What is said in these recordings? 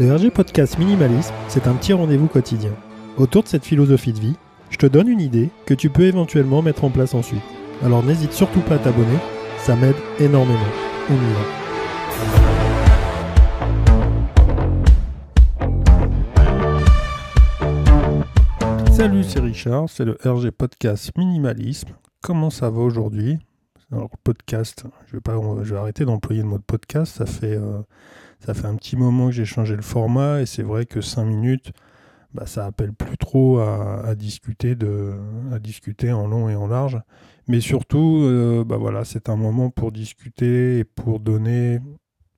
Le RG Podcast Minimalisme, c'est un petit rendez-vous quotidien. Autour de cette philosophie de vie, je te donne une idée que tu peux éventuellement mettre en place ensuite. Alors n'hésite surtout pas à t'abonner, ça m'aide énormément. On y va. Salut, c'est Richard, c'est le RG Podcast Minimalisme. Comment ça va aujourd'hui? Alors, podcast, je vais, arrêter d'employer le mot podcast, ça fait, euh, ça fait un petit moment que j'ai changé le format et c'est vrai que 5 minutes, bah, ça appelle plus trop à, discuter de, à discuter en long et en large. Mais surtout, euh, bah voilà, c'est un moment pour discuter et pour donner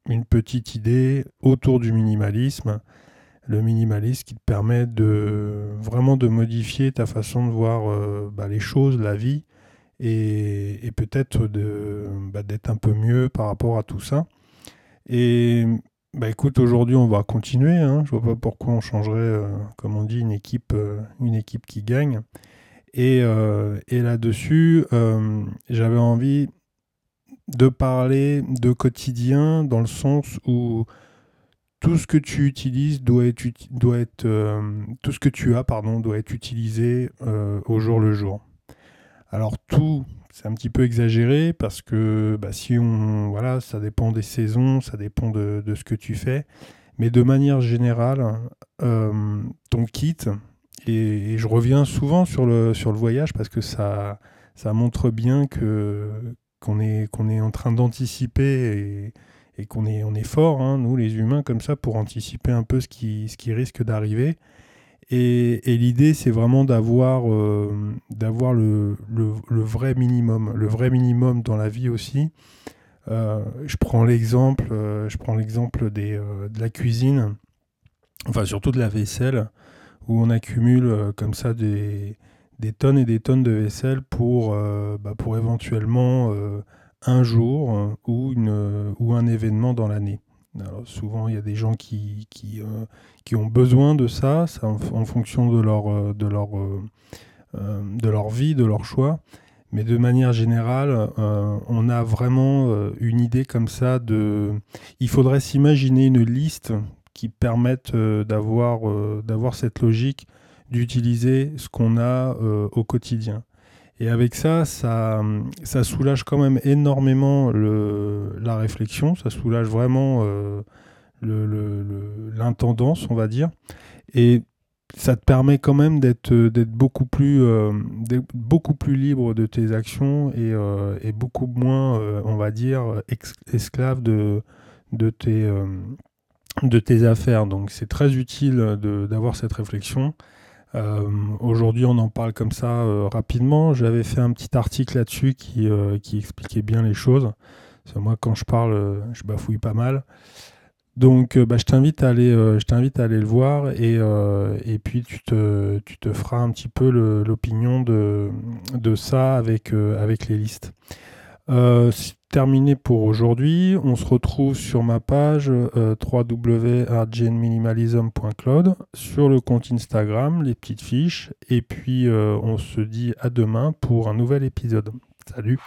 une petite idée autour du minimalisme. Le minimalisme qui te permet de vraiment de modifier ta façon de voir euh, bah, les choses, la vie, et, peut-être bah, d'être un peu mieux par rapport à tout ça. Et bah écoute, aujourd'hui on va continuer. Hein. Je vois pas pourquoi on changerait, euh, comme on dit, une équipe, euh, une équipe qui gagne. Et, euh, et là-dessus, j'avais envie de parler de quotidien dans le sens où tout ce que tu utilises doit être, doit être tout ce que tu as pardon doit être utilisé au jour le jour. Alors tout, c'est un petit peu exagéré parce que bah, si on voilà, ça dépend des saisons, ça dépend de, ce que tu fais, mais de manière générale, euh, ton kit et, je reviens souvent sur le sur le voyage parce que ça ça montre bien que qu'on est qu'on est en train d'anticiper et, qu'on est on est fort hein, nous les humains comme ça pour anticiper un peu ce qui ce qui risque d'arriver et, l'idée, c'est vraiment d'avoir euh, le, vrai minimum. Le vrai minimum dans la vie aussi. Euh, je prends l'exemple euh, de la cuisine, enfin surtout de la vaisselle, où on accumule comme ça des, des, tonnes et des tonnes de vaisselle pour, bah, pour éventuellement un jour ou, une, ou un événement dans l'année souvent, il y a des gens qui, euh, ont besoin de ça, en, fonction de leur, euh, euh, de leur vie, de leur choix. Mais de manière générale, on a vraiment une idée comme ça de... Il faudrait s'imaginer une liste qui permette d'avoir cette logique d'utiliser ce qu'on a au quotidien. Et avec ça, ça, soulage quand même énormément la réflexion, ça soulage vraiment euh, l'intendance, on va dire. Et ça te permet quand même d'être beaucoup, plus, euh, beaucoup plus libre de tes actions et, euh, beaucoup moins, on va dire, esclave de tes affaires. Donc c'est très utile d'avoir cette réflexion. Euh, aujourd'hui, on en parle comme ça euh, rapidement. J'avais fait un petit article là-dessus qui, euh, expliquait bien les choses. moi, quand je parle, je bafouille pas mal. Donc, bah, je t'invite à aller, à aller le voir et, puis tu te, feras un petit peu l'opinion de, ça avec les listes. Euh, terminé pour aujourd'hui. On se retrouve sur ma page euh, sur le compte Instagram, les petites fiches. Et puis, euh, on se dit à demain pour un nouvel épisode. Salut